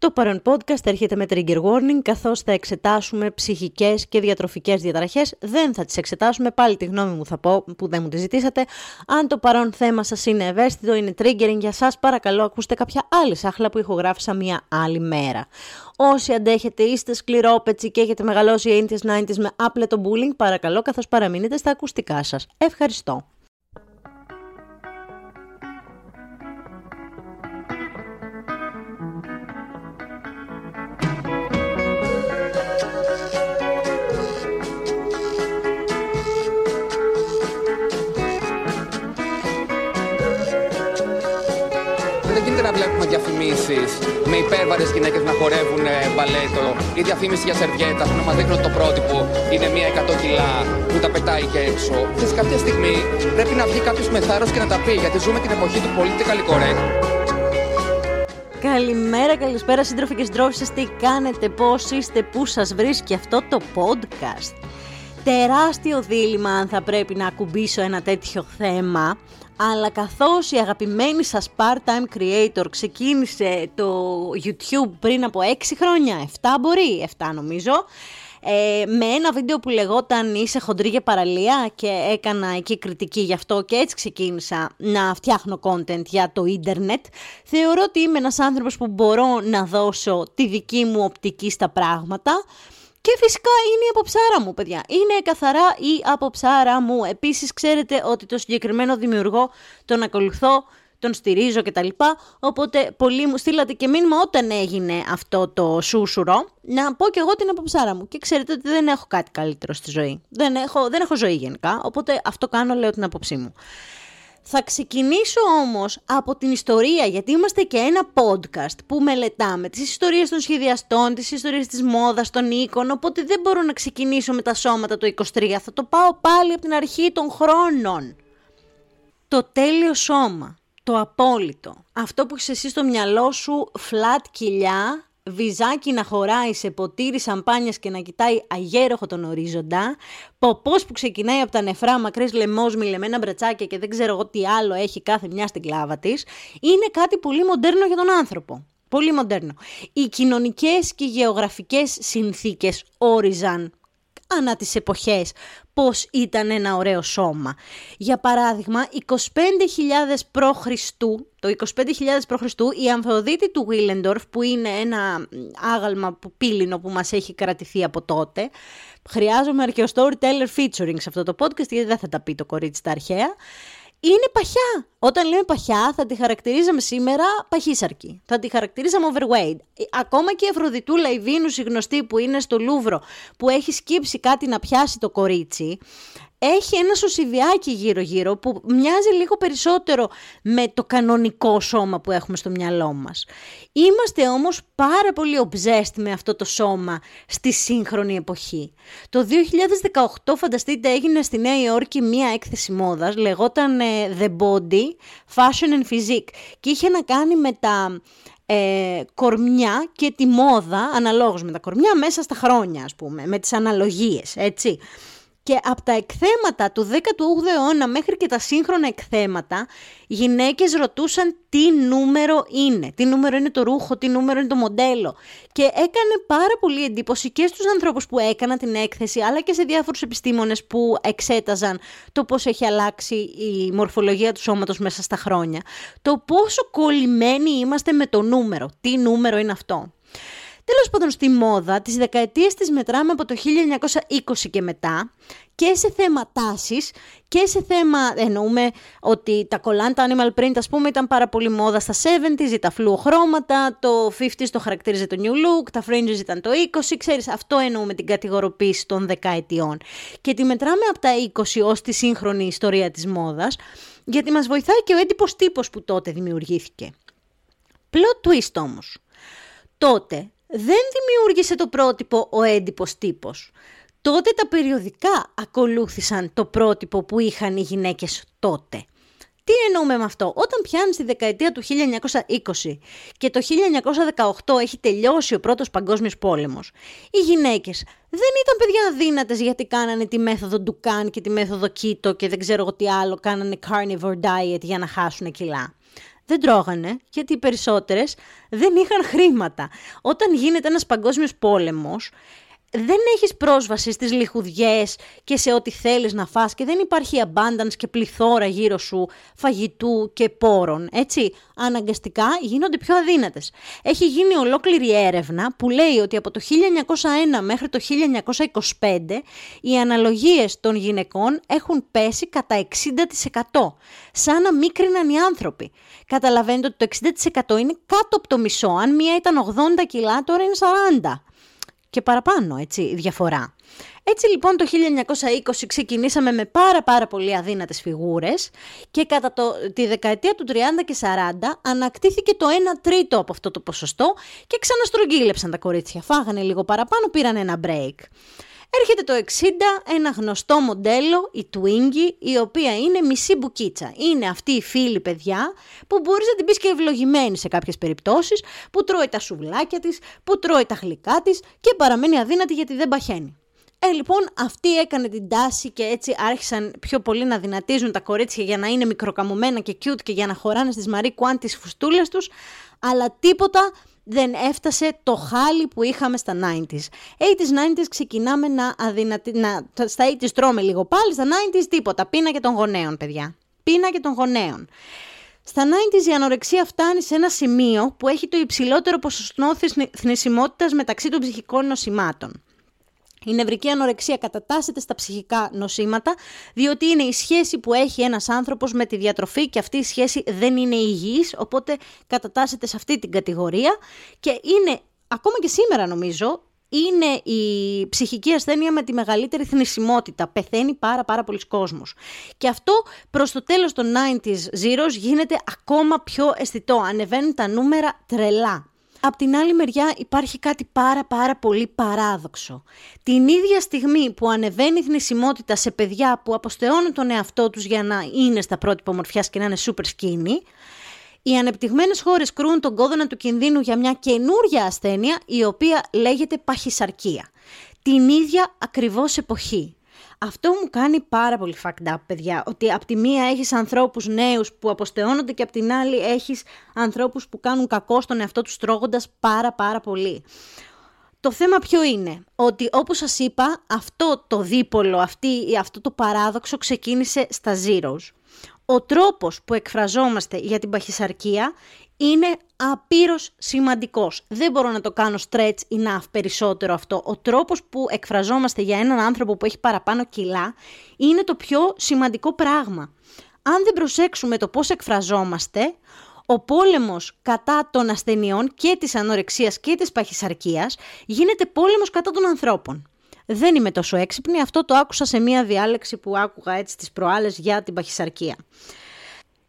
Το παρόν podcast έρχεται με trigger warning καθώς θα εξετάσουμε ψυχικές και διατροφικές διαταραχές. Δεν θα τις εξετάσουμε, πάλι τη γνώμη μου θα πω που δεν μου τη ζητήσατε. Αν το παρόν θέμα σας είναι ευαίσθητο, είναι triggering για σας, παρακαλώ ακούστε κάποια άλλη σάχλα που ηχογράφησα μια άλλη μέρα. Όσοι αντέχετε, είστε σκληρόπετσι και έχετε μεγαλώσει 80s, 90s με άπλετο bullying, παρακαλώ καθώς παραμείνετε στα ακουστικά σας. Ευχαριστώ. Διαφημίσεις με υπέρβαρες γυναίκες να χορεύουν ε, μπαλέτο ή διαφήμιση για σερβιέτα που να μας δείχνουν το πρότυπο είναι μία 100 κιλά που τα πετάει και έξω. Και σε κάποια στιγμή πρέπει να βγει κάποιος με θάρρος και να τα πει γιατί ζούμε την εποχή του politically correct. Καλημέρα, καλησπέρα σύντροφοι και συντρόφοι τι κάνετε, πώς είστε, πού σας βρίσκει αυτό το podcast. Τεράστιο δίλημα αν θα πρέπει να ακουμπήσω ένα τέτοιο θέμα, αλλά καθώς η αγαπημένη σας part-time creator ξεκίνησε το YouTube πριν από 6 χρόνια, 7 μπορεί, 7 νομίζω, ε, με ένα βίντεο που λεγόταν «Είσαι χοντρή για παραλία» και έκανα εκεί κριτική γι' αυτό και έτσι ξεκίνησα να φτιάχνω content για το ίντερνετ. Θεωρώ ότι είμαι ένας άνθρωπος που μπορώ να δώσω τη δική μου οπτική στα πράγματα. Και φυσικά είναι η αποψάρα μου, παιδιά. Είναι καθαρά η αποψάρα μου. Επίσης, ξέρετε ότι το συγκεκριμένο δημιουργό τον ακολουθώ, τον στηρίζω κτλ. Οπότε, πολύ μου στείλατε και μήνυμα όταν έγινε αυτό το σούσουρο, να πω κι εγώ την αποψάρα μου. Και ξέρετε ότι δεν έχω κάτι καλύτερο στη ζωή. Δεν έχω, δεν έχω ζωή γενικά, οπότε αυτό κάνω, λέω την απόψή μου. Θα ξεκινήσω όμως από την ιστορία, γιατί είμαστε και ένα podcast που μελετάμε τις ιστορίες των σχεδιαστών, τις ιστορίες της μόδας, των οίκων, οπότε δεν μπορώ να ξεκινήσω με τα σώματα το 23, θα το πάω πάλι από την αρχή των χρόνων. Το τέλειο σώμα, το απόλυτο, αυτό που έχεις εσύ στο μυαλό σου, flat κοιλιά, βυζάκι να χωράει σε ποτήρι σαμπάνιας και να κοιτάει αγέροχο τον ορίζοντα, ποπός που ξεκινάει από τα νεφρά, μακρές λαιμός, μιλεμένα μπρατσάκια και δεν ξέρω εγώ τι άλλο έχει κάθε μια στην κλάβα της, είναι κάτι πολύ μοντέρνο για τον άνθρωπο. Πολύ μοντέρνο. Οι κοινωνικές και γεωγραφικές συνθήκες όριζαν ανά τις εποχές πώς ήταν ένα ωραίο σώμα. Για παράδειγμα, 25.000 π.Χ. το 25.000 π.Χ. η Αμφεοδίτη του Βίλεντορφ, που είναι ένα άγαλμα που, πύληνο που μας έχει κρατηθεί από τότε, χρειάζομαι αρχαίο storyteller featuring σε αυτό το podcast, γιατί δεν θα τα πει το κορίτσι τα αρχαία, είναι παχιά. Όταν λέμε παχιά, θα τη χαρακτηρίζαμε σήμερα παχύσαρκη. Θα τη χαρακτηρίζαμε overweight. Ε, ακόμα και η Αφροδιτούλα, η Βίνους, η γνωστή που είναι στο Λούβρο, που έχει σκύψει κάτι να πιάσει το κορίτσι, έχει ένα σωσιδιάκι γύρω-γύρω που μοιάζει λίγο περισσότερο με το κανονικό σώμα που έχουμε στο μυαλό μας. Είμαστε όμως πάρα πολύ obsessed με αυτό το σώμα στη σύγχρονη εποχή. Το 2018 φανταστείτε έγινε στη Νέα Υόρκη μία έκθεση μόδας, λεγόταν ε, The Body, Fashion and Physique και είχε να κάνει με τα ε, κορμιά και τη μόδα, αναλόγως με τα κορμιά, μέσα στα χρόνια ας πούμε, με τις αναλογίες, έτσι. Και από τα εκθέματα του 18ου αιώνα μέχρι και τα σύγχρονα εκθέματα, γυναίκες ρωτούσαν τι νούμερο είναι, τι νούμερο είναι το ρούχο, τι νούμερο είναι το μοντέλο. Και έκανε πάρα πολύ εντύπωση και στους ανθρώπους που έκαναν την έκθεση, αλλά και σε διάφορους επιστήμονες που εξέταζαν το πώς έχει αλλάξει η μορφολογία του σώματος μέσα στα χρόνια. Το πόσο κολλημένοι είμαστε με το νούμερο, τι νούμερο είναι αυτό. Τέλος πάντων στη μόδα, τις δεκαετίες της μετράμε από το 1920 και μετά και σε θέμα τάσης και σε θέμα, εννοούμε ότι τα κολλάν, τα animal print ας πούμε ήταν πάρα πολύ μόδα στα 70s, τα χρώματα, το 50s το χαρακτήριζε το new look, τα fringes ήταν το 20, ξέρεις αυτό εννοούμε την κατηγοροποίηση των δεκαετιών. Και τη μετράμε από τα 20 ως τη σύγχρονη ιστορία της μόδας, γιατί μας βοηθάει και ο έντυπος τύπος που τότε δημιουργήθηκε. Plot twist όμως. Τότε δεν δημιούργησε το πρότυπο ο έντυπος τύπος. Τότε τα περιοδικά ακολούθησαν το πρότυπο που είχαν οι γυναίκες τότε. Τι εννοούμε με αυτό; Όταν πιάνεις τη δεκαετία του 1920 και το 1918 έχει τελειώσει ο πρώτος παγκόσμιος πόλεμος, οι γυναίκες δεν ήταν παιδιά αδύνατες γιατί κάνανε τη μέθοδο Ντουκάν και τη μέθοδο Κίτο και δεν ξέρω εγώ τι άλλο, κάνανε carnivore diet για να χάσουν κιλά. Δεν τρώγανε γιατί οι περισσότερες δεν είχαν χρήματα. Όταν γίνεται ένας παγκόσμιος πόλεμος, δεν έχεις πρόσβαση στις λιχουδιές και σε ό,τι θέλεις να φας και δεν υπάρχει abundance και πληθώρα γύρω σου φαγητού και πόρων, έτσι. Αναγκαστικά γίνονται πιο αδύνατες. Έχει γίνει ολόκληρη έρευνα που λέει ότι από το 1901 μέχρι το 1925 οι αναλογίες των γυναικών έχουν πέσει κατά 60%. Σαν να μίκριναν οι άνθρωποι. Καταλαβαίνετε ότι το 60% είναι κάτω από το μισό. Αν μία ήταν 80 κιλά, τώρα είναι 40 και παραπάνω, έτσι, η διαφορά. Έτσι λοιπόν το 1920 ξεκινήσαμε με πάρα πάρα πολύ αδύνατες φιγούρες και κατά το, τη δεκαετία του 30 και 40 ανακτήθηκε το 1 τρίτο από αυτό το ποσοστό και ξαναστρογγύλεψαν τα κορίτσια. Φάγανε λίγο παραπάνω, πήραν ένα break. Έρχεται το 60, ένα γνωστό μοντέλο, η Twinkie, η οποία είναι μισή μπουκίτσα. Είναι αυτή η φίλη παιδιά που μπορείς να την πεις και ευλογημένη σε κάποιες περιπτώσεις, που τρώει τα σουβλάκια της, που τρώει τα γλυκά της και παραμένει αδύνατη γιατί δεν παχαίνει. Ε, λοιπόν, αυτή έκανε την τάση και έτσι άρχισαν πιο πολύ να δυνατίζουν τα κορίτσια για να είναι μικροκαμωμένα και cute και για να χωράνε στις Marie Quant τις φουστούλες τους, αλλά τίποτα δεν έφτασε το χάλι που είχαμε στα 90s. 80s, 90s ξεκινάμε να αδυνατη... να... Στα 80s τρώμε λίγο πάλι, στα 90s τίποτα. Πίνα και των γονέων, παιδιά. Πίνα και των γονέων. Στα 90s η ανορεξία φτάνει σε ένα σημείο που έχει το υψηλότερο ποσοστό θνησιμότητας μεταξύ των ψυχικών νοσημάτων. Η νευρική ανορεξία κατατάσσεται στα ψυχικά νοσήματα, διότι είναι η σχέση που έχει ένας άνθρωπος με τη διατροφή και αυτή η σχέση δεν είναι υγιής, οπότε κατατάσσεται σε αυτή την κατηγορία και είναι, ακόμα και σήμερα νομίζω, είναι η ψυχική ασθένεια με τη μεγαλύτερη θνησιμότητα. Πεθαίνει πάρα πάρα πολλοί κόσμος. Και αυτό προς το τέλος των 90s Zeros γίνεται ακόμα πιο αισθητό. Ανεβαίνουν τα νούμερα τρελά. Απ' την άλλη μεριά υπάρχει κάτι πάρα πάρα πολύ παράδοξο. Την ίδια στιγμή που ανεβαίνει η θνησιμότητα σε παιδιά που αποστεώνουν τον εαυτό τους για να είναι στα πρότυπα ομορφιάς και να είναι super skinny, οι ανεπτυγμένες χώρες κρούν τον κόδωνα του κινδύνου για μια καινούρια ασθένεια η οποία λέγεται παχυσαρκία. Την ίδια ακριβώς εποχή. Αυτό μου κάνει πάρα πολύ fucked up, παιδιά. Ότι από τη μία έχεις ανθρώπους νέους που αποστεώνονται και από την άλλη έχεις ανθρώπους που κάνουν κακό στον εαυτό τους τρώγοντας πάρα πάρα πολύ. Το θέμα ποιο είναι, ότι όπως σας είπα, αυτό το δίπολο, αυτή, αυτό το παράδοξο ξεκίνησε στα Zeros. Ο τρόπος που εκφραζόμαστε για την παχυσαρκία είναι απείρως σημαντικός. Δεν μπορώ να το κάνω stretch enough περισσότερο αυτό. Ο τρόπος που εκφραζόμαστε για έναν άνθρωπο που έχει παραπάνω κιλά είναι το πιο σημαντικό πράγμα. Αν δεν προσέξουμε το πώς εκφραζόμαστε, ο πόλεμος κατά των ασθενειών και της ανορεξίας και της παχυσαρκίας γίνεται πόλεμος κατά των ανθρώπων. Δεν είμαι τόσο έξυπνη, αυτό το άκουσα σε μία διάλεξη που άκουγα έτσι τις προάλλες για την παχυσαρκία.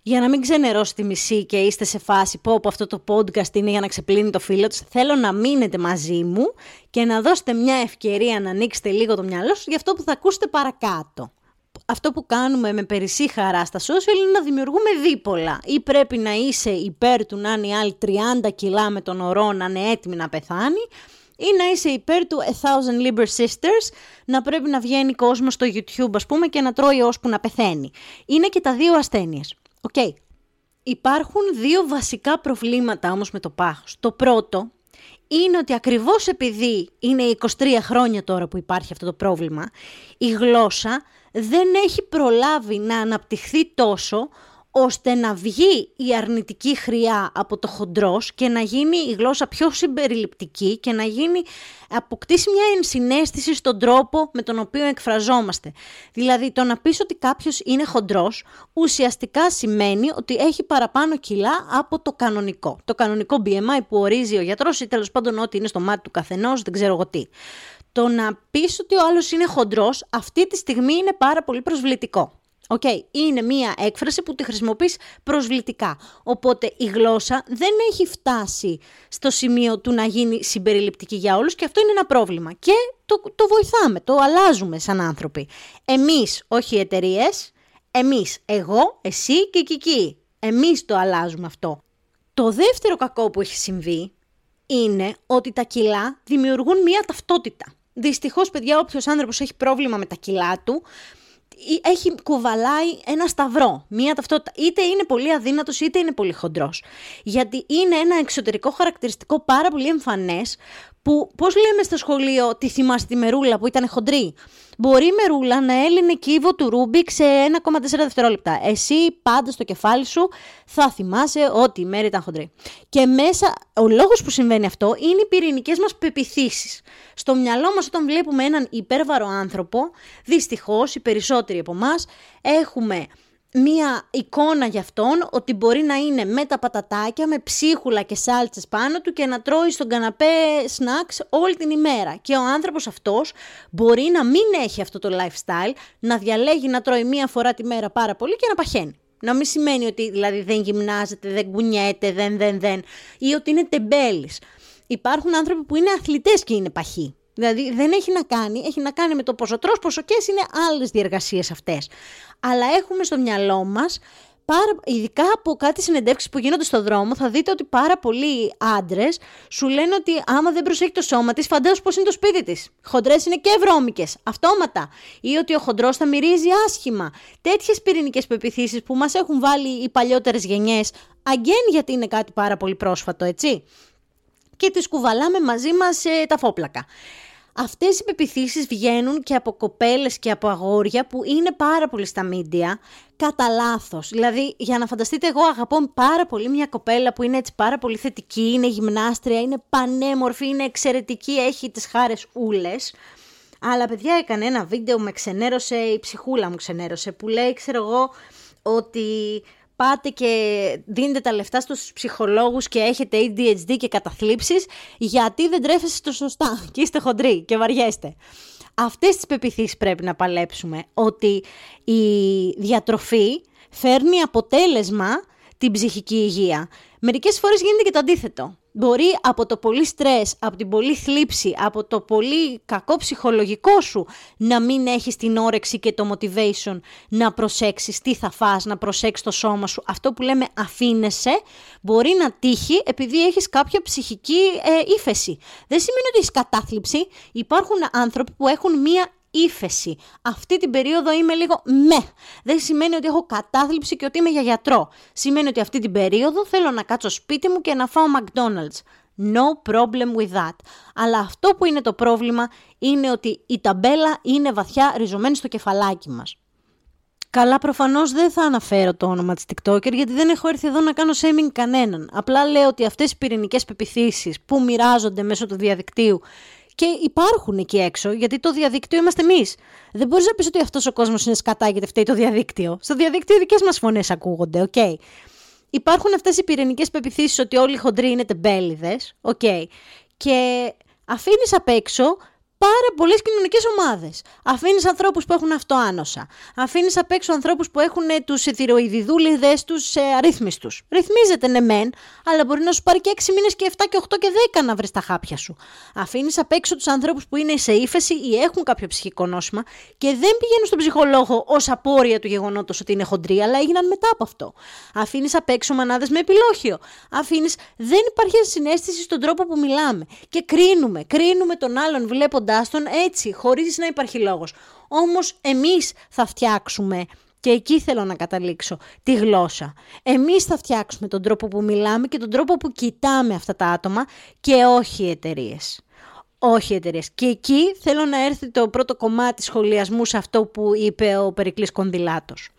Για να μην ξενερώσει τη μισή και είστε σε φάση πω από αυτό το podcast είναι για να ξεπλύνει το φίλο του, θέλω να μείνετε μαζί μου και να δώσετε μια ευκαιρία να ανοίξετε λίγο το μυαλό σας για αυτό που θα ακούσετε παρακάτω. Αυτό που κάνουμε με περισσή χαρά στα social είναι να δημιουργούμε δίπολα. Ή πρέπει να είσαι υπέρ του να είναι οι άλλοι 30 κιλά με τον ορό να είναι έτοιμοι να πεθάνει, ή να είσαι υπέρ του A Thousand Liber Sisters, να πρέπει να βγαίνει κόσμος στο YouTube ας πούμε και να τρώει ώσπου να πεθαίνει. Είναι και τα δύο ασθένειες. Ok. Okay. Υπάρχουν δύο βασικά προβλήματα όμως με το πάχος. Το πρώτο είναι ότι ακριβώς επειδή είναι 23 χρόνια τώρα που υπάρχει αυτό το πρόβλημα, η γλώσσα δεν έχει προλάβει να αναπτυχθεί τόσο ώστε να βγει η αρνητική χροιά από το χοντρός και να γίνει η γλώσσα πιο συμπεριληπτική και να γίνει, αποκτήσει μια ενσυναίσθηση στον τρόπο με τον οποίο εκφραζόμαστε. Δηλαδή το να πεις ότι κάποιος είναι χοντρός ουσιαστικά σημαίνει ότι έχει παραπάνω κιλά από το κανονικό. Το κανονικό BMI που ορίζει ο γιατρός ή τέλος πάντων ό,τι είναι στο μάτι του καθενός, δεν ξέρω εγώ τι. Το να πεις ότι ο άλλος είναι χοντρός αυτή τη στιγμή είναι πάρα πολύ προσβλητικό. Οκ, είναι μία έκφραση που τη χρησιμοποιείς προσβλητικά. Οπότε η γλώσσα δεν έχει φτάσει στο σημείο του να γίνει συμπεριληπτική για όλους και αυτό είναι ένα πρόβλημα. Και το, το βοηθάμε, το αλλάζουμε σαν άνθρωποι. Εμείς, όχι οι εταιρείες, εμείς, εγώ, εσύ και Κική. Εμείς το αλλάζουμε αυτό. Το δεύτερο κακό που έχει συμβεί είναι ότι τα κιλά δημιουργούν μία ταυτότητα. Δυστυχώς, παιδιά, όποιος άνθρωπος έχει πρόβλημα με τα κιλά του, έχει κουβαλάει ένα σταυρό, μία ταυτότητα. Είτε είναι πολύ αδύνατος, είτε είναι πολύ χοντρός. Γιατί είναι ένα εξωτερικό χαρακτηριστικό πάρα πολύ εμφανές που πώς λέμε στο σχολείο τι θυμάστε τη Μαιρούλα που ήταν χοντρή; Μπορεί η Μαιρούλα να έλυνε κύβο του Ρούμπικ σε 1,4 δευτερόλεπτα. Εσύ πάντα στο κεφάλι σου θα θυμάσαι ότι η Μαίρη ήταν χοντρή. Και μέσα, ο λόγος που συμβαίνει αυτό είναι οι πυρηνικές μας πεποιθήσεις. Στο μυαλό μας όταν βλέπουμε έναν υπέρβαρο άνθρωπο, δυστυχώς οι περισσότεροι από εμάς έχουμε μία εικόνα για αυτόν ότι μπορεί να είναι με τα πατατάκια, με ψίχουλα και σάλτσες πάνω του και να τρώει στον καναπέ snacks όλη την ημέρα. Και ο άνθρωπος αυτός μπορεί να μην έχει αυτό το lifestyle, να διαλέγει να τρώει μία φορά τη μέρα πάρα πολύ και να παχαίνει. Να μην σημαίνει ότι δηλαδή δεν γυμνάζεται, δεν κουνιέται, δεν, δεν, δεν, ή ότι είναι τεμπέλης. Υπάρχουν άνθρωποι που είναι αθλητές και είναι παχοί. Δηλαδή δεν έχει να κάνει, έχει να κάνει με το πόσο τρως, πόσο και είναι άλλες διεργασίες αυτές. Αλλά έχουμε στο μυαλό μας, πάρα, ειδικά από κάτι συνεντεύξεις που γίνονται στο δρόμο, θα δείτε ότι πάρα πολλοί άντρες σου λένε ότι άμα δεν προσέχει το σώμα της, φαντάζομαι πώς είναι το σπίτι της. Χοντρές είναι και βρώμικες, αυτόματα. Ή ότι ο χοντρός θα μυρίζει άσχημα. Τέτοιες πυρηνικές πεπιθήσεις που μας έχουν βάλει οι παλιότερες γενιές, αγκέν γιατί είναι κάτι πάρα πολύ πρόσφατο, έτσι και τις κουβαλάμε μαζί μας ε, τα φόπλακα. Αυτές οι πεπιθήσεις βγαίνουν και από κοπέλες και από αγόρια που είναι πάρα πολύ στα μίντια κατά λάθος. Δηλαδή, για να φανταστείτε, εγώ αγαπώ πάρα πολύ μια κοπέλα που είναι έτσι πάρα πολύ θετική, είναι γυμνάστρια, είναι πανέμορφη, είναι εξαιρετική, έχει τις χάρες ούλες. Αλλά παιδιά έκανε ένα βίντεο, με ξενέρωσε, η ψυχούλα μου ξενέρωσε, που λέει, ξέρω εγώ, ότι πάτε και δίνετε τα λεφτά στους ψυχολόγους και έχετε ADHD και καταθλίψεις, γιατί δεν τρέφεστε το σωστά και είστε χοντροί και βαριέστε. Αυτές τις πεπιθήσεις πρέπει να παλέψουμε, ότι η διατροφή φέρνει αποτέλεσμα την ψυχική υγεία. Μερικές φορές γίνεται και το αντίθετο μπορεί από το πολύ στρες, από την πολύ θλίψη, από το πολύ κακό ψυχολογικό σου να μην έχεις την όρεξη και το motivation να προσέξεις τι θα φας, να προσέξεις το σώμα σου. Αυτό που λέμε αφήνεσαι μπορεί να τύχει επειδή έχεις κάποια ψυχική ε, ύφεση. Δεν σημαίνει ότι έχεις κατάθλιψη. Υπάρχουν άνθρωποι που έχουν μία ύφεση. Αυτή την περίοδο είμαι λίγο με. Δεν σημαίνει ότι έχω κατάθλιψη και ότι είμαι για γιατρό. Σημαίνει ότι αυτή την περίοδο θέλω να κάτσω σπίτι μου και να φάω McDonald's. No problem with that. Αλλά αυτό που είναι το πρόβλημα είναι ότι η ταμπέλα είναι βαθιά ριζωμένη στο κεφαλάκι μας. Καλά, προφανώς δεν θα αναφέρω το όνομα της TikToker γιατί δεν έχω έρθει εδώ να κάνω shaming κανέναν. Απλά λέω ότι αυτές οι πυρηνικές πεποιθήσεις που μοιράζονται μέσω του διαδικτύου και υπάρχουν εκεί έξω, γιατί το διαδίκτυο είμαστε εμείς. Δεν μπορείς να πεις ότι αυτός ο κόσμος είναι σκατά γιατί φταίει το διαδίκτυο. Στο διαδίκτυο οι δικές μας φωνές ακούγονται, OK. Okay. Υπάρχουν αυτές οι πυρηνικές πεποιθήσεις ότι όλοι οι χοντροί είναι τεμπέληδες, OK. Okay. Και αφήνεις απ' έξω πάρα πολλές κοινωνικές ομάδες. Αφήνεις ανθρώπους που έχουν αυτοάνοσα. Αφήνεις απ' έξω ανθρώπους που έχουν ε, τους θηροειδιδούλιδε τους ε, αρρύθμιστους. Ρυθμίζεται ναι, μεν, αλλά μπορεί να σου πάρει και 6 μήνες και 7 και 8 και 10 να βρεις τα χάπια σου. Αφήνεις απ' έξω τους ανθρώπους που είναι σε ύφεση ή έχουν κάποιο ψυχικό νόσημα και δεν πηγαίνουν στον ψυχολόγο ως απόρρια του γεγονότος ότι είναι χοντρή, αλλά έγιναν μετά από αυτό. Αφήνεις απ' έξω μανάδες με επιλόχιο. Αφήνεις. Δεν υπάρχει συνέστηση στον τρόπο που μιλάμε. Και κρίνουμε. Κρίνουμε τον άλλον βλέποντας τον έτσι, χωρίς να υπάρχει λόγος. Όμως εμείς θα φτιάξουμε και εκεί θέλω να καταλήξω τη γλώσσα. Εμείς θα φτιάξουμε τον τρόπο που μιλάμε και τον τρόπο που κοιτάμε αυτά τα άτομα και όχι οι εταιρείες. Όχι οι εταιρείες. Και εκεί θέλω να έρθει το πρώτο κομμάτι σχολιασμού σε αυτό που είπε ο Περικλής Κονδυλάτος.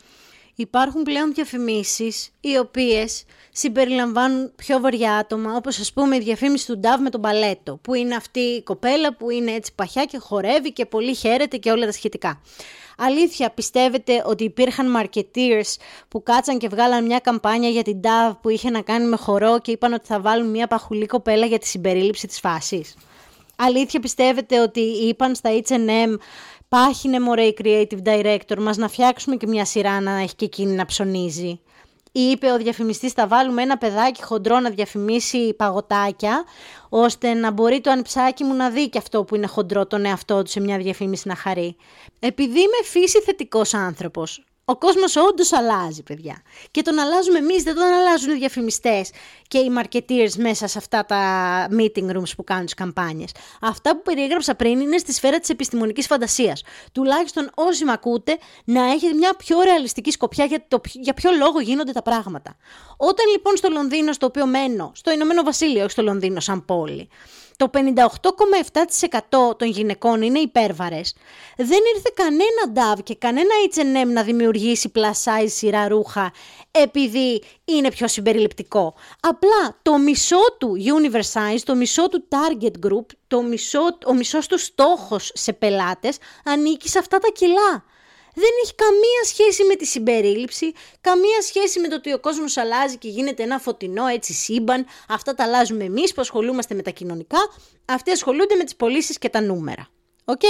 Υπάρχουν πλέον διαφημίσεις οι οποίες συμπεριλαμβάνουν πιο βαριά άτομα, όπως ας πούμε η διαφήμιση του Ντάβ με τον Παλέτο, που είναι αυτή η κοπέλα που είναι έτσι παχιά και χορεύει και πολύ χαίρεται και όλα τα σχετικά. Αλήθεια, πιστεύετε ότι υπήρχαν marketeers που κάτσαν και βγάλαν μια καμπάνια για την Dove που είχε να κάνει με χορό και είπαν ότι θα βάλουν μια παχουλή κοπέλα για τη συμπερίληψη της φάσης; Αλήθεια πιστεύετε ότι είπαν στα H&M πάχινε μωρέ η creative director μας να φτιάξουμε και μια σειρά να έχει και εκείνη να ψωνίζει είπε ο διαφημιστής θα βάλουμε ένα παιδάκι χοντρό να διαφημίσει παγωτάκια, ώστε να μπορεί το ανψάκι μου να δει και αυτό που είναι χοντρό τον εαυτό του σε μια διαφήμιση να χαρεί. Επειδή είμαι φύση θετικός άνθρωπος, Ο κόσμος όντως αλλάζει, παιδιά. Και τον αλλάζουμε εμείς, δεν τον αλλάζουν οι διαφημιστές και οι marketeers μέσα σε αυτά τα meeting rooms που κάνουν τις καμπάνιες. Αυτά που περιέγραψα πριν είναι στη σφαίρα της επιστημονικής φαντασίας. Τουλάχιστον όσοι με ακούτε, να έχετε μια πιο ρεαλιστική σκοπιά για, το, για ποιο λόγο γίνονται τα πράγματα. Όταν λοιπόν στο Λονδίνο, στο οποίο μένω, στο Ηνωμένο Βασίλειο, όχι στο Λονδίνο σαν πόλη, το 58,7% των γυναικών είναι υπέρβαρες, δεν ήρθε κανένα DAV και κανένα H&M να δημιουργήσει plus size σειρά ρούχα επειδή είναι πιο συμπεριληπτικό. Απλά το μισό του universe το μισό του target group, το μισό, ο μισός του στόχος σε πελάτες ανήκει σε αυτά τα κιλά δεν έχει καμία σχέση με τη συμπερίληψη, καμία σχέση με το ότι ο κόσμος αλλάζει και γίνεται ένα φωτεινό έτσι σύμπαν. Αυτά τα αλλάζουμε εμείς που ασχολούμαστε με τα κοινωνικά. Αυτοί ασχολούνται με τις πωλήσεις και τα νούμερα. Οκ.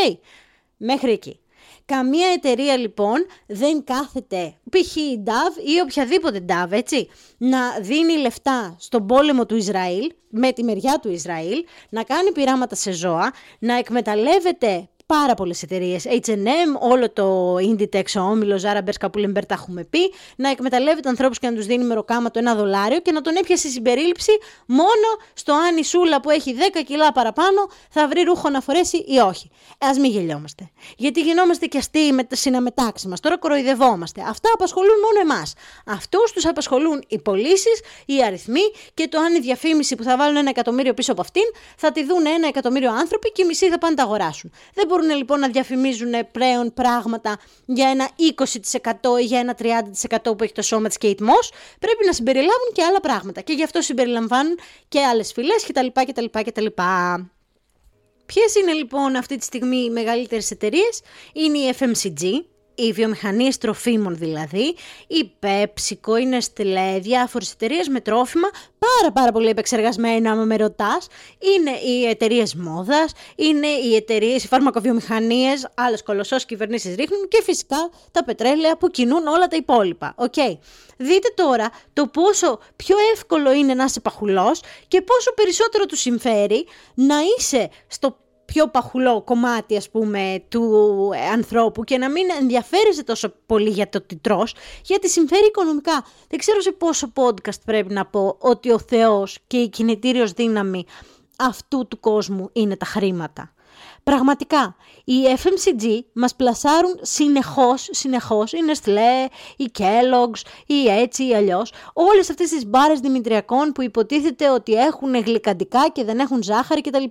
Μέχρι εκεί. Καμία εταιρεία λοιπόν δεν κάθεται, π.χ. η Dove ή οποιαδήποτε Dove, έτσι, να δίνει λεφτά στον πόλεμο του Ισραήλ, με τη μεριά του Ισραήλ, να κάνει πειράματα σε ζώα, να εκμεταλλεύεται πάρα πολλές εταιρείες. HM, όλο το Inditex, ο όμιλο, Zara, Bershka, Pull&Bear, τα έχουμε πει. Να εκμεταλλεύεται ανθρώπους και να τους δίνει μεροκάματο ένα δολάριο και να τον έπιασε συμπερίληψη μόνο στο αν η σούλα που έχει 10 κιλά παραπάνω θα βρει ρούχο να φορέσει ή όχι. Ε, Α μην γελιόμαστε. Γιατί γινόμαστε και αστείοι με τα συναμετάξει μας. Τώρα κοροϊδευόμαστε. Αυτά απασχολούν μόνο εμάς. Αυτούς τους απασχολούν οι πωλήσεις, οι αριθμοί και το αν η διαφήμιση που θα βάλουν ένα εκατομμύριο πίσω από αυτήν θα τη δουν ένα εκατομμύριο άνθρωποι και οι μισοί θα πάνε τα αγοράσουν. Δεν μπορούν λοιπόν να διαφημίζουν πλέον πράγματα για ένα 20% ή για ένα 30% που έχει το σώμα της Kate Moss, πρέπει να συμπεριλάβουν και άλλα πράγματα. Και γι' αυτό συμπεριλαμβάνουν και άλλες φυλές κτλ. κτλ, κτλ. Ποιες είναι λοιπόν αυτή τη στιγμή οι μεγαλύτερες εταιρείες, είναι η FMCG, οι βιομηχανίε τροφίμων δηλαδή, η PepsiCo, η Nestlé, διάφορες εταιρείες με τρόφιμα πάρα πάρα πολύ επεξεργασμένα, άμα με ρωτάς. Είναι οι εταιρείες μόδας, είναι οι εταιρείες, οι φαρμακοβιομηχανίες, άλλες κολοσσός κυβερνήσεις ρίχνουν και φυσικά τα πετρέλαια που κινούν όλα τα υπόλοιπα. Okay. Δείτε τώρα το πόσο πιο εύκολο είναι να είσαι παχουλός και πόσο περισσότερο του συμφέρει να είσαι στο πιο παχουλό κομμάτι ας πούμε του ε, ανθρώπου και να μην ενδιαφέρεσαι τόσο πολύ για το τι τρως, γιατί συμφέρει οικονομικά. Δεν ξέρω σε πόσο podcast πρέπει να πω ότι ο Θεός και η κινητήριος δύναμη αυτού του κόσμου είναι τα χρήματα. Πραγματικά, οι FMCG μας πλασάρουν συνεχώς, συνεχώς, η Nestlé, η Kellogg's, η έτσι ή αλλιώς, όλες αυτές τις μπάρες δημητριακών που υποτίθεται ότι έχουν γλυκαντικά και δεν έχουν ζάχαρη κτλ.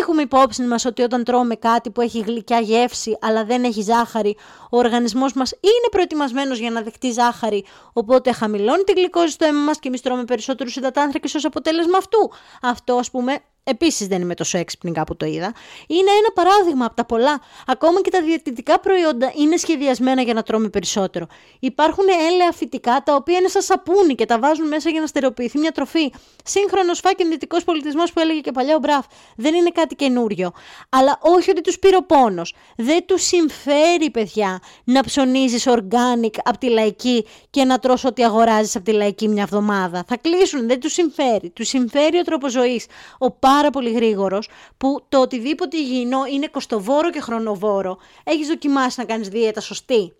Έχουμε υπόψη μας ότι όταν τρώμε κάτι που έχει γλυκιά γεύση αλλά δεν έχει ζάχαρη, ο οργανισμός μας είναι προετοιμασμένος για να δεχτεί ζάχαρη, οπότε χαμηλώνει τη γλυκόζη στο αίμα μας και εμείς τρώμε περισσότερους υδατάνθρακες ως αποτέλεσμα αυτού. Αυτό ας πούμε Επίσης δεν είμαι τόσο έξυπνη κάπου το είδα. Είναι ένα παράδειγμα από τα πολλά. Ακόμα και τα διαιτητικά προϊόντα είναι σχεδιασμένα για να τρώμε περισσότερο. Υπάρχουν έλαια φυτικά τα οποία είναι σαν σαπούνι και τα βάζουν μέσα για να στερεοποιηθεί μια τροφή. Σύγχρονος φάκεν δυτικό πολιτισμός που έλεγε και παλιά ο Μπραφ. Δεν είναι κάτι καινούριο. Αλλά όχι ότι τους πήρε ο πόνος. Δεν τους συμφέρει, παιδιά, να ψωνίζεις organic από τη λαϊκή και να τρως ό,τι αγοράζεις από τη λαϊκή μια εβδομάδα. Θα κλείσουν, δεν τους συμφέρει. Τους συμφέρει ο τρόπος ζωής. Ο πάρα πολύ γρήγορος, που το οτιδήποτε υγιεινό είναι κοστοβόρο και χρονοβόρο. Έχεις δοκιμάσει να κάνεις δίαιτα σωστή;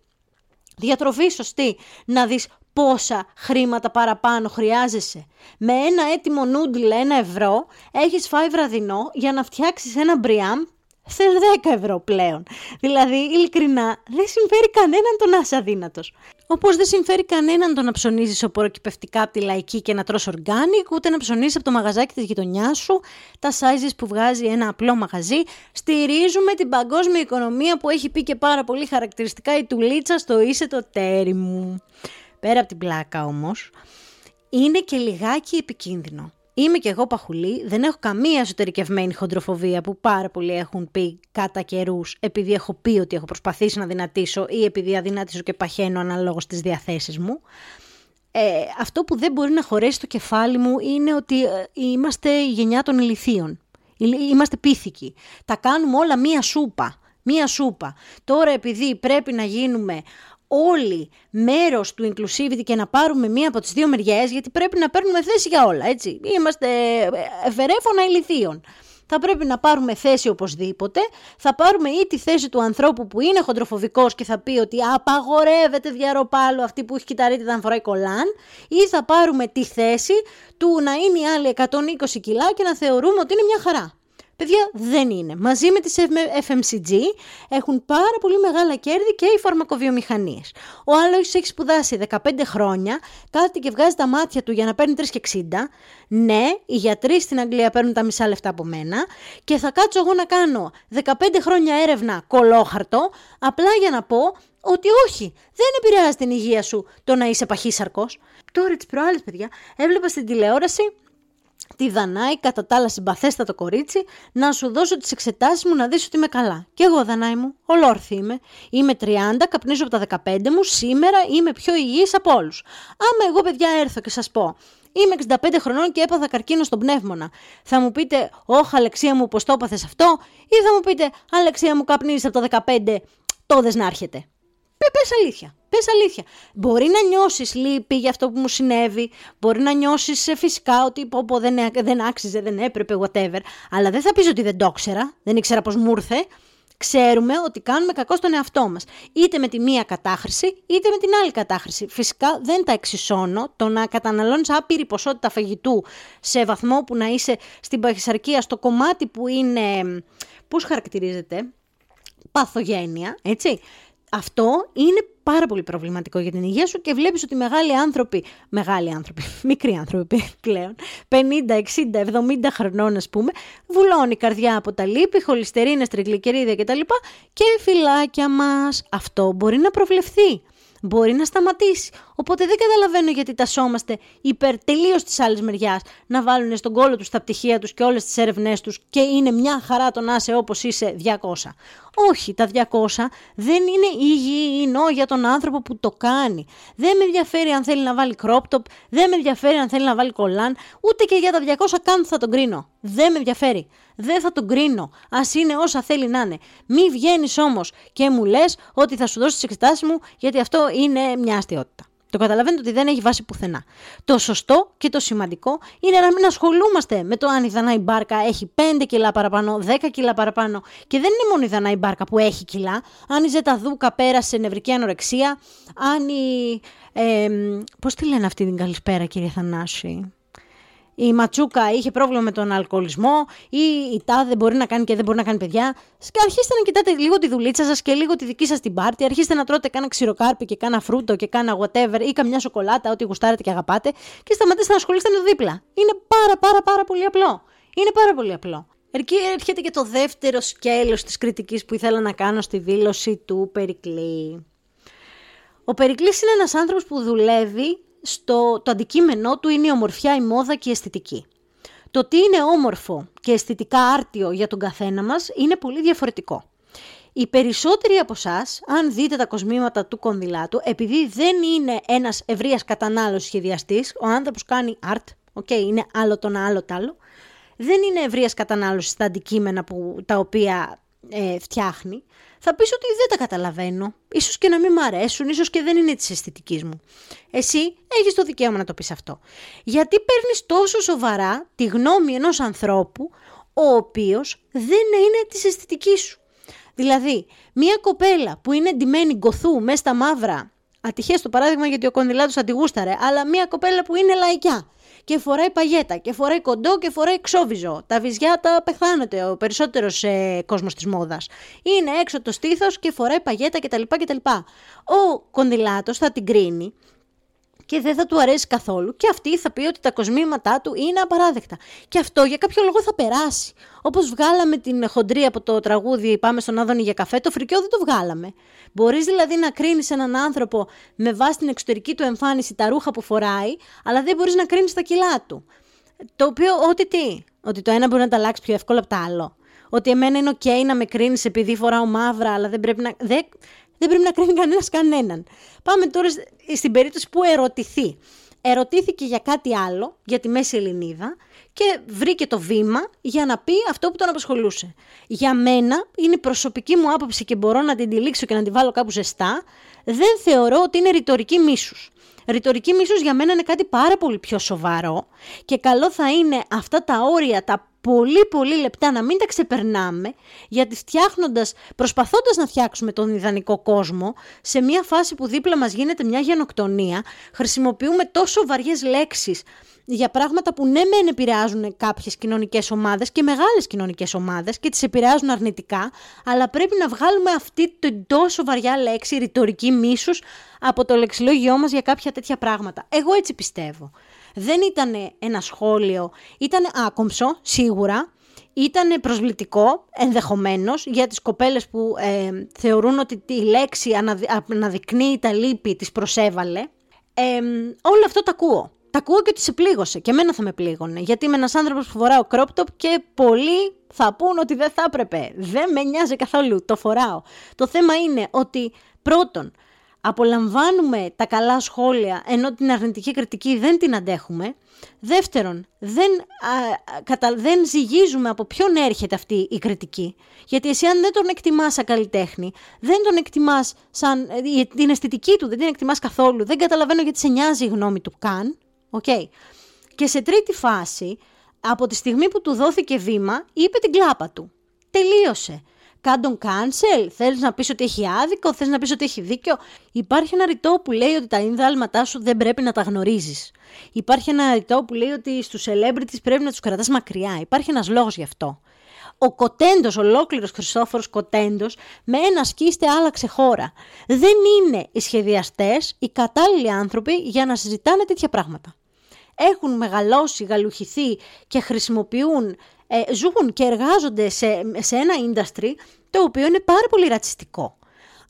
Διατροφή σωστή; Να δεις πόσα χρήματα παραπάνω χρειάζεσαι. Με ένα έτοιμο νούντλ ένα ευρώ έχεις φάει βραδινό για να φτιάξεις ένα μπριάμ θες 10 ευρώ πλέον. Δηλαδή, ειλικρινά, δεν συμφέρει κανέναν το να είσαι αδύνατος. Όπως δεν συμφέρει κανέναν το να ψωνίζεις οποροκυπευτικά από τη λαϊκή και να τρως organic, ούτε να ψωνίζεις από το μαγαζάκι της γειτονιάς σου, τα sizes που βγάζει ένα απλό μαγαζί. Στηρίζουμε την παγκόσμια οικονομία που έχει πει και πάρα πολύ χαρακτηριστικά η τουλίτσα στο είσαι το τέρι μου. Πέρα από την πλάκα όμως, είναι και λιγάκι επικίνδυνο. Είμαι και εγώ παχουλή, δεν έχω καμία εσωτερικευμένη χοντροφοβία που πάρα πολλοί έχουν πει κατά καιρούς επειδή έχω πει ότι έχω προσπαθήσει να δυνατήσω ή επειδή αδυνάτησω και παχαίνω αναλόγως στις διαθέσεις μου. Ε, αυτό που δεν μπορεί να χωρέσει το κεφάλι μου είναι ότι ε, είμαστε η γενιά των ηλιθείων. Είμαστε πίθηκοι. Τα κάνουμε όλα μία σούπα. Μία σούπα. Τώρα επειδή πρέπει να γίνουμε όλοι μέρος του inclusivity και να πάρουμε μία από τις δύο μεριές, γιατί πρέπει να παίρνουμε θέση για όλα, έτσι. Είμαστε ευερέφωνα ηλικίων. θα πρέπει να πάρουμε θέση οπωσδήποτε. Θα πάρουμε ή τη θέση του ανθρώπου που είναι χοντροφοβικός και θα πει ότι απαγορεύεται διαρροπάλου αυτή που έχει κυταρίτιδα να φοράει κολάν, ή θα πάρουμε τη θέση του να είναι οι άλλοι 120 κιλά και να θεωρούμε ότι είναι μια χαρά. Παιδιά, δεν είναι. Μαζί με τις FMCG έχουν πάρα πολύ μεγάλα κέρδη και οι φαρμακοβιομηχανίες. Ο άλλος έχει σπουδάσει 15 χρόνια, κάτι και βγάζει τα μάτια του για να παίρνει 3,60. Ναι, οι γιατροί στην Αγγλία παίρνουν τα μισά λεφτά από μένα και θα κάτσω εγώ να κάνω 15 χρόνια έρευνα κολόχαρτο, απλά για να πω ότι όχι, δεν επηρεάζει την υγεία σου το να είσαι παχύσαρκος. Τώρα τις προάλλες παιδιά έβλεπα στην τηλεόραση τη Δανάη, κατά τα άλλα συμπαθέστατο κορίτσι, να σου δώσω τις εξετάσεις μου να δεις ότι είμαι καλά. Και εγώ, Δανάη μου, ολόρθη είμαι. Είμαι 30, καπνίζω από τα 15 μου, σήμερα είμαι πιο υγιής από όλους. Άμα εγώ, παιδιά, έρθω και σας πω, Είμαι 65 χρονών και έπαθα καρκίνο στον πνεύμονα. Θα μου πείτε, Ωχ, Αλεξία μου, πώς το έπαθες αυτό, ή θα μου πείτε, Αλεξία μου, καπνίζεις από τα 15, τόδες να έρχεται. Πες αλήθεια. Πες αλήθεια. Μπορεί να νιώσεις λύπη για αυτό που μου συνέβη. Μπορεί να νιώσεις ε, φυσικά ότι πω, πω, δεν, δεν άξιζε, δεν έπρεπε, whatever. Αλλά δεν θα πεις ότι δεν το ήξερα. Δεν ήξερα πώ μου ήρθε. Ξέρουμε ότι κάνουμε κακό στον εαυτό μας. Είτε με τη μία κατάχρηση, είτε με την άλλη κατάχρηση. Φυσικά δεν τα εξισώνω. Το να καταναλώνεις άπειρη ποσότητα φαγητού σε βαθμό που να είσαι στην παχυσαρκία, στο κομμάτι που είναι. Πώς χαρακτηρίζεται, παθογένεια, έτσι. Αυτό είναι πάρα πολύ προβληματικό για την υγεία σου και βλέπεις ότι μεγάλοι άνθρωποι, μεγάλοι άνθρωποι, μικροί άνθρωποι πλέον, 50, 60, 70 χρονών ας πούμε, βουλώνει η καρδιά από τα λίπη, χολυστερίνες, τριγλικερίδια κτλ. Και φυλάκια μας. Αυτό μπορεί να προβλεφθεί μπορεί να σταματήσει. Οπότε δεν καταλαβαίνω γιατί τασόμαστε υπέρ τελείως της άλλης μεριάς να βάλουν στον κόλο τους τα πτυχία τους και όλες τις έρευνές τους και είναι μια χαρά το να είσαι όπως είσαι 200. Όχι, τα 200 δεν είναι υγιεινό για τον άνθρωπο που το κάνει. Δεν με ενδιαφέρει αν θέλει να βάλει crop top, δεν με ενδιαφέρει αν θέλει να βάλει κολάν, ούτε και για τα 200 καν θα τον κρίνω. Δεν με ενδιαφέρει. Δεν θα τον κρίνω. Α είναι όσα θέλει να είναι. Μη βγαίνεις όμως και μου λες ότι θα σου δώσει τις εξετάσεις μου, γιατί αυτό είναι μια αστείωτητα. Το καταλαβαίνετε ότι δεν έχει βάση πουθενά. Το σωστό και το σημαντικό είναι να μην ασχολούμαστε με το αν η Δανάη Μπάρκα έχει 5 κιλά παραπάνω, 10 κιλά παραπάνω και δεν είναι μόνο η Δανάη Μπάρκα που έχει κιλά. Αν η Ζεταδούκα πέρασε νευρική ανορεξία, αν η. Ε, Πώς τη λένε αυτή την καλησπέρα, κύριε Θανάση; Η Ματσούκα είχε πρόβλημα με τον αλκοολισμό ή η Τάδε μπορεί να κάνει και δεν μπορεί να κάνει παιδιά. Και αρχίστε να κοιτάτε λίγο τη δουλίτσα σας και λίγο τη δική σας την πάρτη. Αρχίστε να τρώτε κάνα ξηροκάρπι και κάνα φρούτο και κάνα whatever ή καμιά σοκολάτα, ό,τι γουστάρετε και αγαπάτε. Και σταματήστε να ασχολείστε με το δίπλα. Είναι πάρα πάρα πάρα πολύ απλό. Είναι πάρα πολύ απλό. Εκεί έρχεται και το δεύτερο σκέλος της κριτικής που ήθελα να κάνω στη δήλωση του Περικλή. Ο Περικλής είναι ένας άνθρωπος που δουλεύει στο, το αντικείμενό του είναι η ομορφιά, η μόδα και η αισθητική. Το τι είναι όμορφο και αισθητικά άρτιο για τον καθένα μας είναι πολύ διαφορετικό. Οι περισσότεροι από εσάς, αν δείτε τα κοσμήματα του κονδυλάτου, επειδή δεν είναι ένας ευρείας κατανάλωσης σχεδιαστής, ο άνθρωπος κάνει art, okay, είναι άλλο το άλλο το άλλο, δεν είναι ευρείας κατανάλωσης στα αντικείμενα που, τα οποία ε, φτιάχνει, θα πεις ότι δεν τα καταλαβαίνω. Ίσως και να μην μ' αρέσουν, ίσως και δεν είναι της αισθητικής μου. Εσύ έχεις το δικαίωμα να το πεις αυτό. Γιατί παίρνεις τόσο σοβαρά τη γνώμη ενός ανθρώπου, ο οποίος δεν είναι της αισθητικής σου. Δηλαδή, μια κοπέλα που είναι εντυμένη γκοθού μέσα στα μαύρα, ατυχές το παράδειγμα γιατί ο κονδυλάτος αντιγούσταρε, αλλά μια κοπέλα που είναι λαϊκιά, και φοράει παγέτα και φοράει κοντό και φοράει ξόβιζο. Τα βυζιά τα πεθάνεται ο περισσότερος ε, κόσμος της μόδας. Είναι έξω το στήθος και φοράει παγέτα κτλ. κτλ. Ο κονδυλάτος θα την κρίνει και δεν θα του αρέσει καθόλου και αυτή θα πει ότι τα κοσμήματά του είναι απαράδεκτα. Και αυτό για κάποιο λόγο θα περάσει. Όπως βγάλαμε την χοντρή από το τραγούδι Πάμε στον Άδωνη για καφέ, το φρικιό δεν το βγάλαμε. Μπορείς δηλαδή να κρίνεις έναν άνθρωπο με βάση την εξωτερική του εμφάνιση, τα ρούχα που φοράει, αλλά δεν μπορείς να κρίνεις τα κιλά του. Το οποίο, ότι τι, ότι το ένα μπορεί να τα αλλάξει πιο εύκολα από το άλλο. Ότι εμένα είναι OK να με κρίνεις επειδή φοράω μαύρα, αλλά δεν πρέπει να. Δεν, δεν πρέπει να κρίνει κανένας κανέναν. Πάμε τώρα στην περίπτωση που ερωτηθεί. Ερωτήθηκε για κάτι άλλο, για τη Μέση Ελληνίδα και βρήκε το βήμα για να πει αυτό που τον απασχολούσε. Για μένα είναι η προσωπική μου άποψη και μπορώ να την τυλίξω και να την βάλω κάπου ζεστά. Δεν θεωρώ ότι είναι ρητορική μίσους. Ρητορική μίσους για μένα είναι κάτι πάρα πολύ πιο σοβαρό και καλό θα είναι αυτά τα όρια, τα πολύ πολύ λεπτά, να μην τα ξεπερνάμε, γιατί φτιάχνοντας, προσπαθώντας να φτιάξουμε τον ιδανικό κόσμο, σε μια φάση που δίπλα μας γίνεται μια γενοκτονία, χρησιμοποιούμε τόσο βαριές λέξεις για πράγματα που ναι μεν επηρεάζουν κάποιες κοινωνικές ομάδες και μεγάλες κοινωνικές ομάδες και τις επηρεάζουν αρνητικά, αλλά πρέπει να βγάλουμε αυτή την τόσο βαριά λέξη ρητορική μίσους από το λεξιλόγιό μας για κάποια τέτοια πράγματα. Εγώ έτσι πιστεύω. Δεν ήταν ένα σχόλιο, ήταν άκομψο σίγουρα, ήταν προσβλητικό ενδεχομένως για τις κοπέλες που ε, θεωρούν ότι τη λέξη αναδεικνύει τα λύπη της προσέβαλε. Ε, όλο αυτό το ακούω τα ακούω και ότι σε πλήγωσε. Και εμένα θα με πλήγωνε. Γιατί είμαι ένας άνθρωπος που φοράω crop top και πολλοί θα πούν ότι δεν θα έπρεπε. Δεν με νοιάζει καθόλου. Το φοράω. Το θέμα είναι ότι πρώτον, απολαμβάνουμε τα καλά σχόλια ενώ την αρνητική κριτική δεν την αντέχουμε. Δεύτερον, δεν, κατα, δεν ζυγίζουμε από ποιον έρχεται αυτή η κριτική. Γιατί εσύ αν δεν τον εκτιμάς σαν καλλιτέχνη, δεν τον εκτιμάς σαν ε, την αισθητική του, δεν την εκτιμάς καθόλου, δεν καταλαβαίνω γιατί σε νοιάζει η γνώμη του καν. Okay. Και σε τρίτη φάση, από τη στιγμή που του δόθηκε βήμα, είπε την κλάπα του. Τελείωσε. Κάντον cancel, θέλεις να πεις ότι έχει άδικο, θες να πεις ότι έχει δίκιο. Υπάρχει ένα ρητό που λέει ότι τα ίνδαλματά σου δεν πρέπει να τα γνωρίζεις. Υπάρχει ένα ρητό που λέει ότι στους celebrities πρέπει να τους κρατάς μακριά. Υπάρχει ένας λόγος γι' αυτό. Ο Κοτέντος, ολόκληρος Χριστόφορος Κοτέντος, με ένα σκίστε άλλαξε χώρα. Δεν είναι οι σχεδιαστές οι κατάλληλοι άνθρωποι για να συζητάνε τέτοια πράγματα έχουν μεγαλώσει, γαλουχηθεί και χρησιμοποιούν, ε, ζουν και εργάζονται σε, σε ένα industry το οποίο είναι πάρα πολύ ρατσιστικό.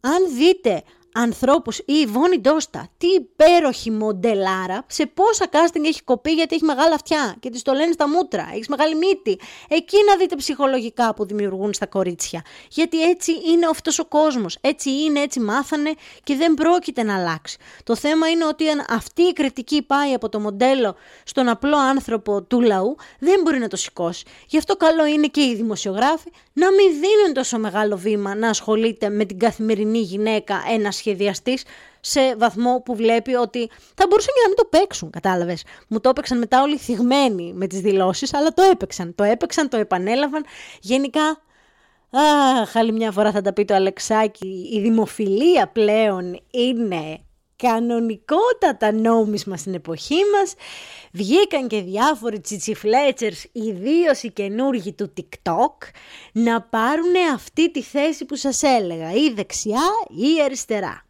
Αν δείτε ανθρώπους ή η Βόνη Ντόστα, τι υπέροχη μοντελάρα, σε πόσα casting έχει κοπεί γιατί έχει μεγάλα αυτιά και της το λένε στα μούτρα, έχεις μεγάλη μύτη. Εκεί να δείτε ψυχολογικά που δημιουργούν στα κορίτσια. Γιατί έτσι είναι αυτός ο κόσμος, έτσι είναι, έτσι μάθανε και δεν πρόκειται να αλλάξει. Το θέμα είναι ότι αν αυτή η κριτική πάει από το μοντέλο στον απλό άνθρωπο του λαού, δεν μπορεί να το σηκώσει. Γι' αυτό καλό είναι και οι δημοσιογράφοι να μην δίνουν τόσο μεγάλο βήμα να ασχολείται με την καθημερινή γυναίκα ένας σχεδιαστής σε βαθμό που βλέπει ότι θα μπορούσαν και να μην το παίξουν, κατάλαβες. Μου το έπαιξαν μετά όλοι θυγμένοι με τις δηλώσεις, αλλά το έπαιξαν. Το έπαιξαν, το επανέλαβαν. Γενικά, αχ, άλλη μια φορά θα τα πει το Αλεξάκη, η δημοφιλία πλέον είναι κανονικότατα νόμισμα στην εποχή μας. Βγήκαν και διάφοροι τσιτσιφλέτσερς, ιδίως οι καινούργοι του TikTok, να πάρουν αυτή τη θέση που σας έλεγα, ή δεξιά ή αριστερά.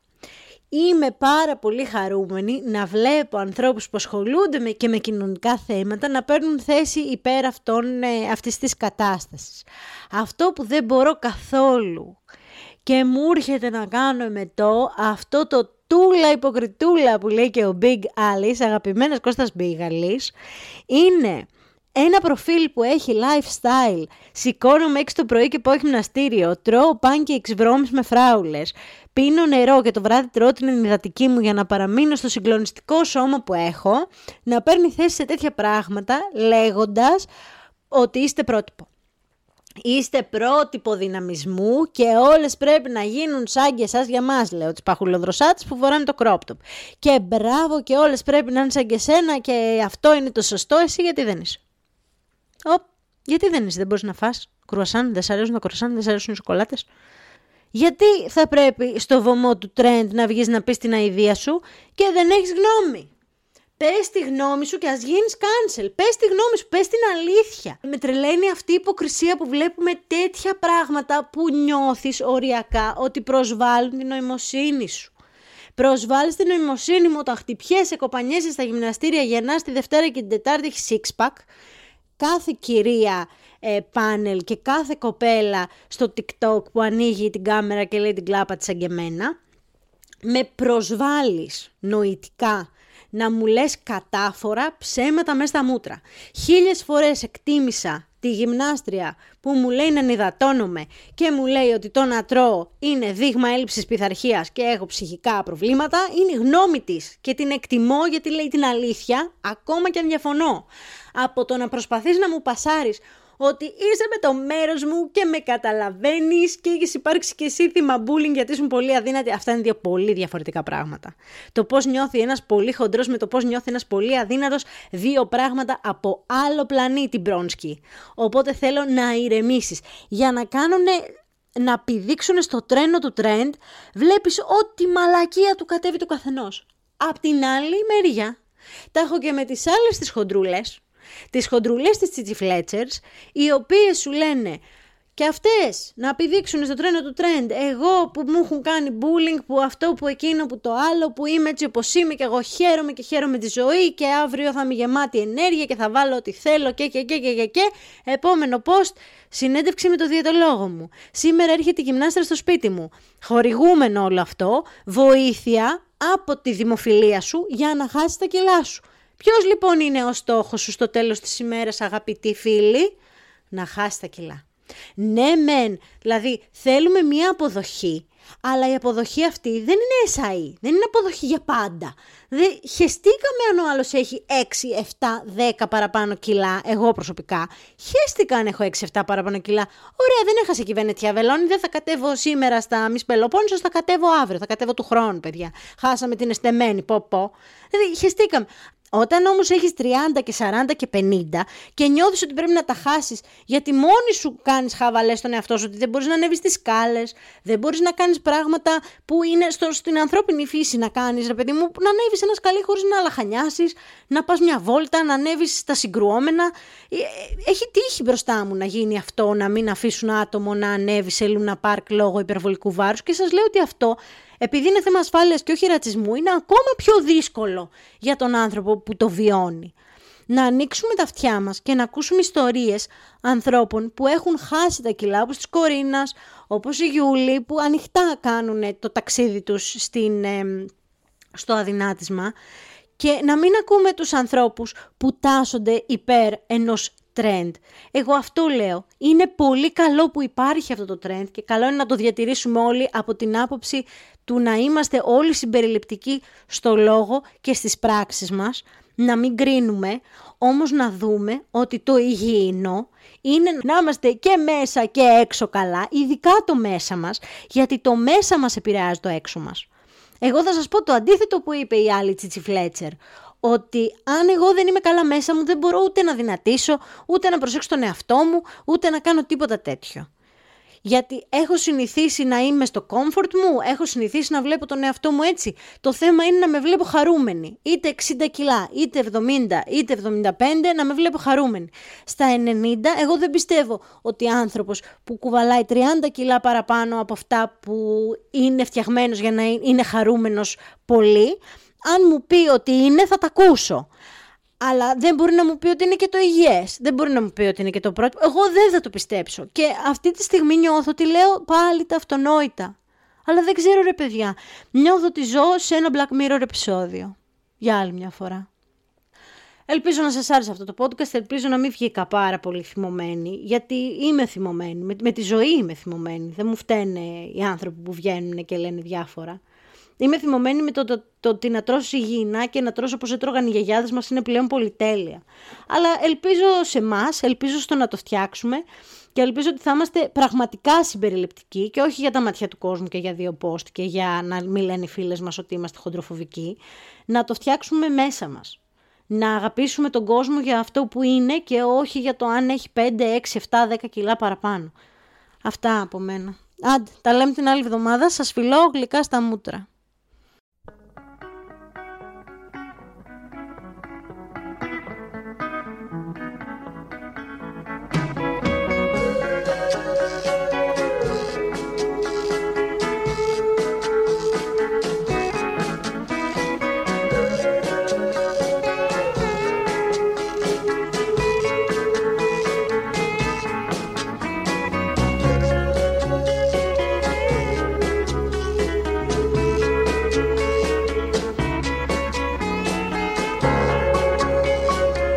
Είμαι πάρα πολύ χαρούμενη να βλέπω ανθρώπους που ασχολούνται με, και με κοινωνικά θέματα να παίρνουν θέση υπέρ αυτών, ε, αυτής της κατάστασης. Αυτό που δεν μπορώ καθόλου και μου έρχεται να κάνω με το αυτό το τούλα υποκριτούλα που λέει και ο Big Alice, αγαπημένος Κώστας Μπίγαλης, είναι ένα προφίλ που έχει lifestyle, σηκώνομαι έξω το πρωί και πάω γυμναστήριο, τρώω pancakes βρώμης με φράουλες, πίνω νερό και το βράδυ τρώω την ενυδατική μου για να παραμείνω στο συγκλονιστικό σώμα που έχω, να παίρνει θέση σε τέτοια πράγματα λέγοντας ότι είστε πρότυπο. Είστε πρότυπο δυναμισμού και όλες πρέπει να γίνουν σαν και εσάς για μας, λέω, τις παχουλοδροσάτες που φοράνε το crop top. Και μπράβο και όλες πρέπει να είναι σαν και εσένα και αυτό είναι το σωστό, εσύ γιατί δεν είσαι. Οπ, γιατί δεν είσαι, δεν μπορείς να φας κρουασάν, δεν σ' αρέσουν τα κρουασάν, δεν σ' αρέσουν οι σοκολάτες. Γιατί θα πρέπει στο βωμό του trend να βγεις να πεις την αηδία σου και δεν έχεις γνώμη; Πες τη γνώμη σου και ας γίνεις cancel. Πες τη γνώμη σου, πες την αλήθεια. Με τρελαίνει αυτή η υποκρισία που βλέπουμε τέτοια πράγματα που νιώθεις οριακά ότι προσβάλλουν την νοημοσύνη σου. Προσβάλλεις την νοημοσύνη μου όταν χτυπιέσαι, κοπανιέσαι στα γυμναστήρια, γεννά τη Δευτέρα και την Τετάρτη έχεις six pack. Κάθε κυρία ε, πάνελ και κάθε κοπέλα στο TikTok που ανοίγει την κάμερα και λέει την κλάπα της αγγεμένα. Με προσβάλλεις νοητικά να μου λες κατάφορα ψέματα μέσα στα μούτρα. Χίλιες φορές εκτίμησα τη γυμνάστρια που μου λέει να νυδατώνομαι και μου λέει ότι το να τρώω είναι δείγμα έλλειψης πειθαρχίας και έχω ψυχικά προβλήματα, είναι η γνώμη της και την εκτιμώ γιατί λέει την αλήθεια, ακόμα και αν διαφωνώ. Από το να προσπαθείς να μου πασάρεις ότι είσαι με το μέρος μου και με καταλαβαίνεις και έχεις υπάρξει και εσύ θύμα bullying γιατί ήσουν πολύ αδύνατη. Αυτά είναι δύο πολύ διαφορετικά πράγματα. Το πώς νιώθει ένας πολύ χοντρός με το πώς νιώθει ένας πολύ αδύνατος, δύο πράγματα από άλλο πλανήτη Μπρόνσκι. Οπότε θέλω να ηρεμήσεις. Για να κάνουν να πηδήξουν στο τρένο του trend, βλέπεις ό,τι μαλακία του κατέβει το καθενός. Απ' την άλλη μεριά, τα έχω και με τις άλλες τις χοντρούλες, τις χοντρούλες της Τσίτσι Φλέτσερς, οι οποίες σου λένε και αυτές να πηδήξουν στο τρένο του trend. Εγώ που μου έχουν κάνει bullying, που αυτό, που εκείνο, που το άλλο, που είμαι έτσι όπως είμαι και εγώ χαίρομαι και χαίρομαι τη ζωή και αύριο θα είμαι γεμάτη ενέργεια και θα βάλω ό,τι θέλω και και και και και και. Επόμενο post, συνέντευξη με το διαιτολόγο μου. Σήμερα έρχεται η γυμνάστρα στο σπίτι μου. Χορηγούμενο όλο αυτό, βοήθεια από τη δημοφιλία σου για να χάσει τα κιλά σου. Ποιος λοιπόν είναι ο στόχος σου στο τέλος της ημέρας αγαπητοί φίλοι; Να χάσει τα κιλά. Ναι μεν, δηλαδή θέλουμε μία αποδοχή, αλλά η αποδοχή αυτή δεν είναι εσαΐ, δεν είναι αποδοχή για πάντα. Δεν, χεστήκαμε αν ο άλλος έχει 6, 7, 10 παραπάνω κιλά, εγώ προσωπικά. Χαίστηκα αν έχω 6-7 παραπάνω κιλά. Ωραία, δεν έχασε η κυβέρνηση Βελόνη, δεν θα κατέβω σήμερα στα Μη Πελοπόννησος, θα κατέβω αύριο, θα κατέβω του χρόνου, παιδιά. Χάσαμε την εστεμένη, πω πω. Δηλαδή, χεστήκαμε. Όταν όμως έχεις 30 και 40 και 50 και νιώθεις ότι πρέπει να τα χάσεις γιατί μόνη σου κάνεις χαβαλές στον εαυτό σου, ότι δεν μπορείς να ανέβεις τις σκάλες, δεν μπορείς να κάνεις πράγματα που είναι στο, στην ανθρώπινη φύση να κάνεις, ρε παιδί μου, να ανέβεις ένα σκαλί χωρίς να λαχανιάσεις, να πας μια βόλτα, να ανέβεις στα συγκρουόμενα. Ε, ε, έχει τύχει μπροστά μου να γίνει αυτό, να μην αφήσουν άτομο να ανέβει σε Λούνα Πάρκ λόγω υπερβολικού βάρους και σας λέω ότι αυτό επειδή είναι θέμα ασφάλειας και όχι ρατσισμού, είναι ακόμα πιο δύσκολο για τον άνθρωπο που το βιώνει. Να ανοίξουμε τα αυτιά μας και να ακούσουμε ιστορίες ανθρώπων που έχουν χάσει τα κιλά, όπως της Κορίνας, όπως η Γιούλη, που ανοιχτά κάνουν το ταξίδι τους στην, στο αδυνάτισμα και να μην ακούμε τους ανθρώπους που τάσσονται υπέρ ενός trend. Εγώ αυτό λέω. Είναι πολύ καλό που υπάρχει αυτό το trend και καλό είναι να το διατηρήσουμε όλοι από την άποψη του να είμαστε όλοι συμπεριληπτικοί στο λόγο και στις πράξεις μας, να μην κρίνουμε, όμως να δούμε ότι το υγιεινό είναι να είμαστε και μέσα και έξω καλά, ειδικά το μέσα μας, γιατί το μέσα μας επηρεάζει το έξω μας. Εγώ θα σας πω το αντίθετο που είπε η άλλη Τσίτσι Φλέτσερ, ότι αν εγώ δεν είμαι καλά μέσα μου δεν μπορώ ούτε να δυνατήσω, ούτε να προσέξω τον εαυτό μου, ούτε να κάνω τίποτα τέτοιο. Γιατί έχω συνηθίσει να είμαι στο comfort μου, έχω συνηθίσει να βλέπω τον εαυτό μου έτσι. Το θέμα είναι να με βλέπω χαρούμενη. Είτε 60 κιλά, είτε 70, είτε 75, να με βλέπω χαρούμενη. Στα 90, εγώ δεν πιστεύω ότι άνθρωπος που κουβαλάει 30 κιλά παραπάνω από αυτά που είναι φτιαγμένος για να είναι χαρούμενος πολύ, αν μου πει ότι είναι θα τα ακούσω. Αλλά δεν μπορεί να μου πει ότι είναι και το υγιές. Δεν μπορεί να μου πει ότι είναι και το πρώτο. Εγώ δεν θα το πιστέψω. Και αυτή τη στιγμή νιώθω ότι λέω πάλι τα αυτονόητα. Αλλά δεν ξέρω ρε παιδιά. Νιώθω ότι ζω σε ένα Black Mirror επεισόδιο. Για άλλη μια φορά. Ελπίζω να σας άρεσε αυτό το podcast, ελπίζω να μην βγήκα πάρα πολύ θυμωμένη, γιατί είμαι θυμωμένη, με, με τη ζωή είμαι θυμωμένη, δεν μου φταίνε οι άνθρωποι που βγαίνουν και λένε διάφορα. Είμαι θυμωμένη με το, το, το, ότι να τρώσω υγιεινά και να τρώσω όπως έτρωγαν οι γιαγιάδες μας είναι πλέον πολυτέλεια. Αλλά ελπίζω σε εμάς, ελπίζω στο να το φτιάξουμε και ελπίζω ότι θα είμαστε πραγματικά συμπεριληπτικοί και όχι για τα ματιά του κόσμου και για δύο post και για να μην λένε οι φίλες μας ότι είμαστε χοντροφοβικοί. Να το φτιάξουμε μέσα μας. Να αγαπήσουμε τον κόσμο για αυτό που είναι και όχι για το αν έχει 5, 6, 7, 10 κιλά παραπάνω. Αυτά από μένα. Άντε, τα λέμε την άλλη εβδομάδα. Σας φιλώ γλυκά στα μούτρα.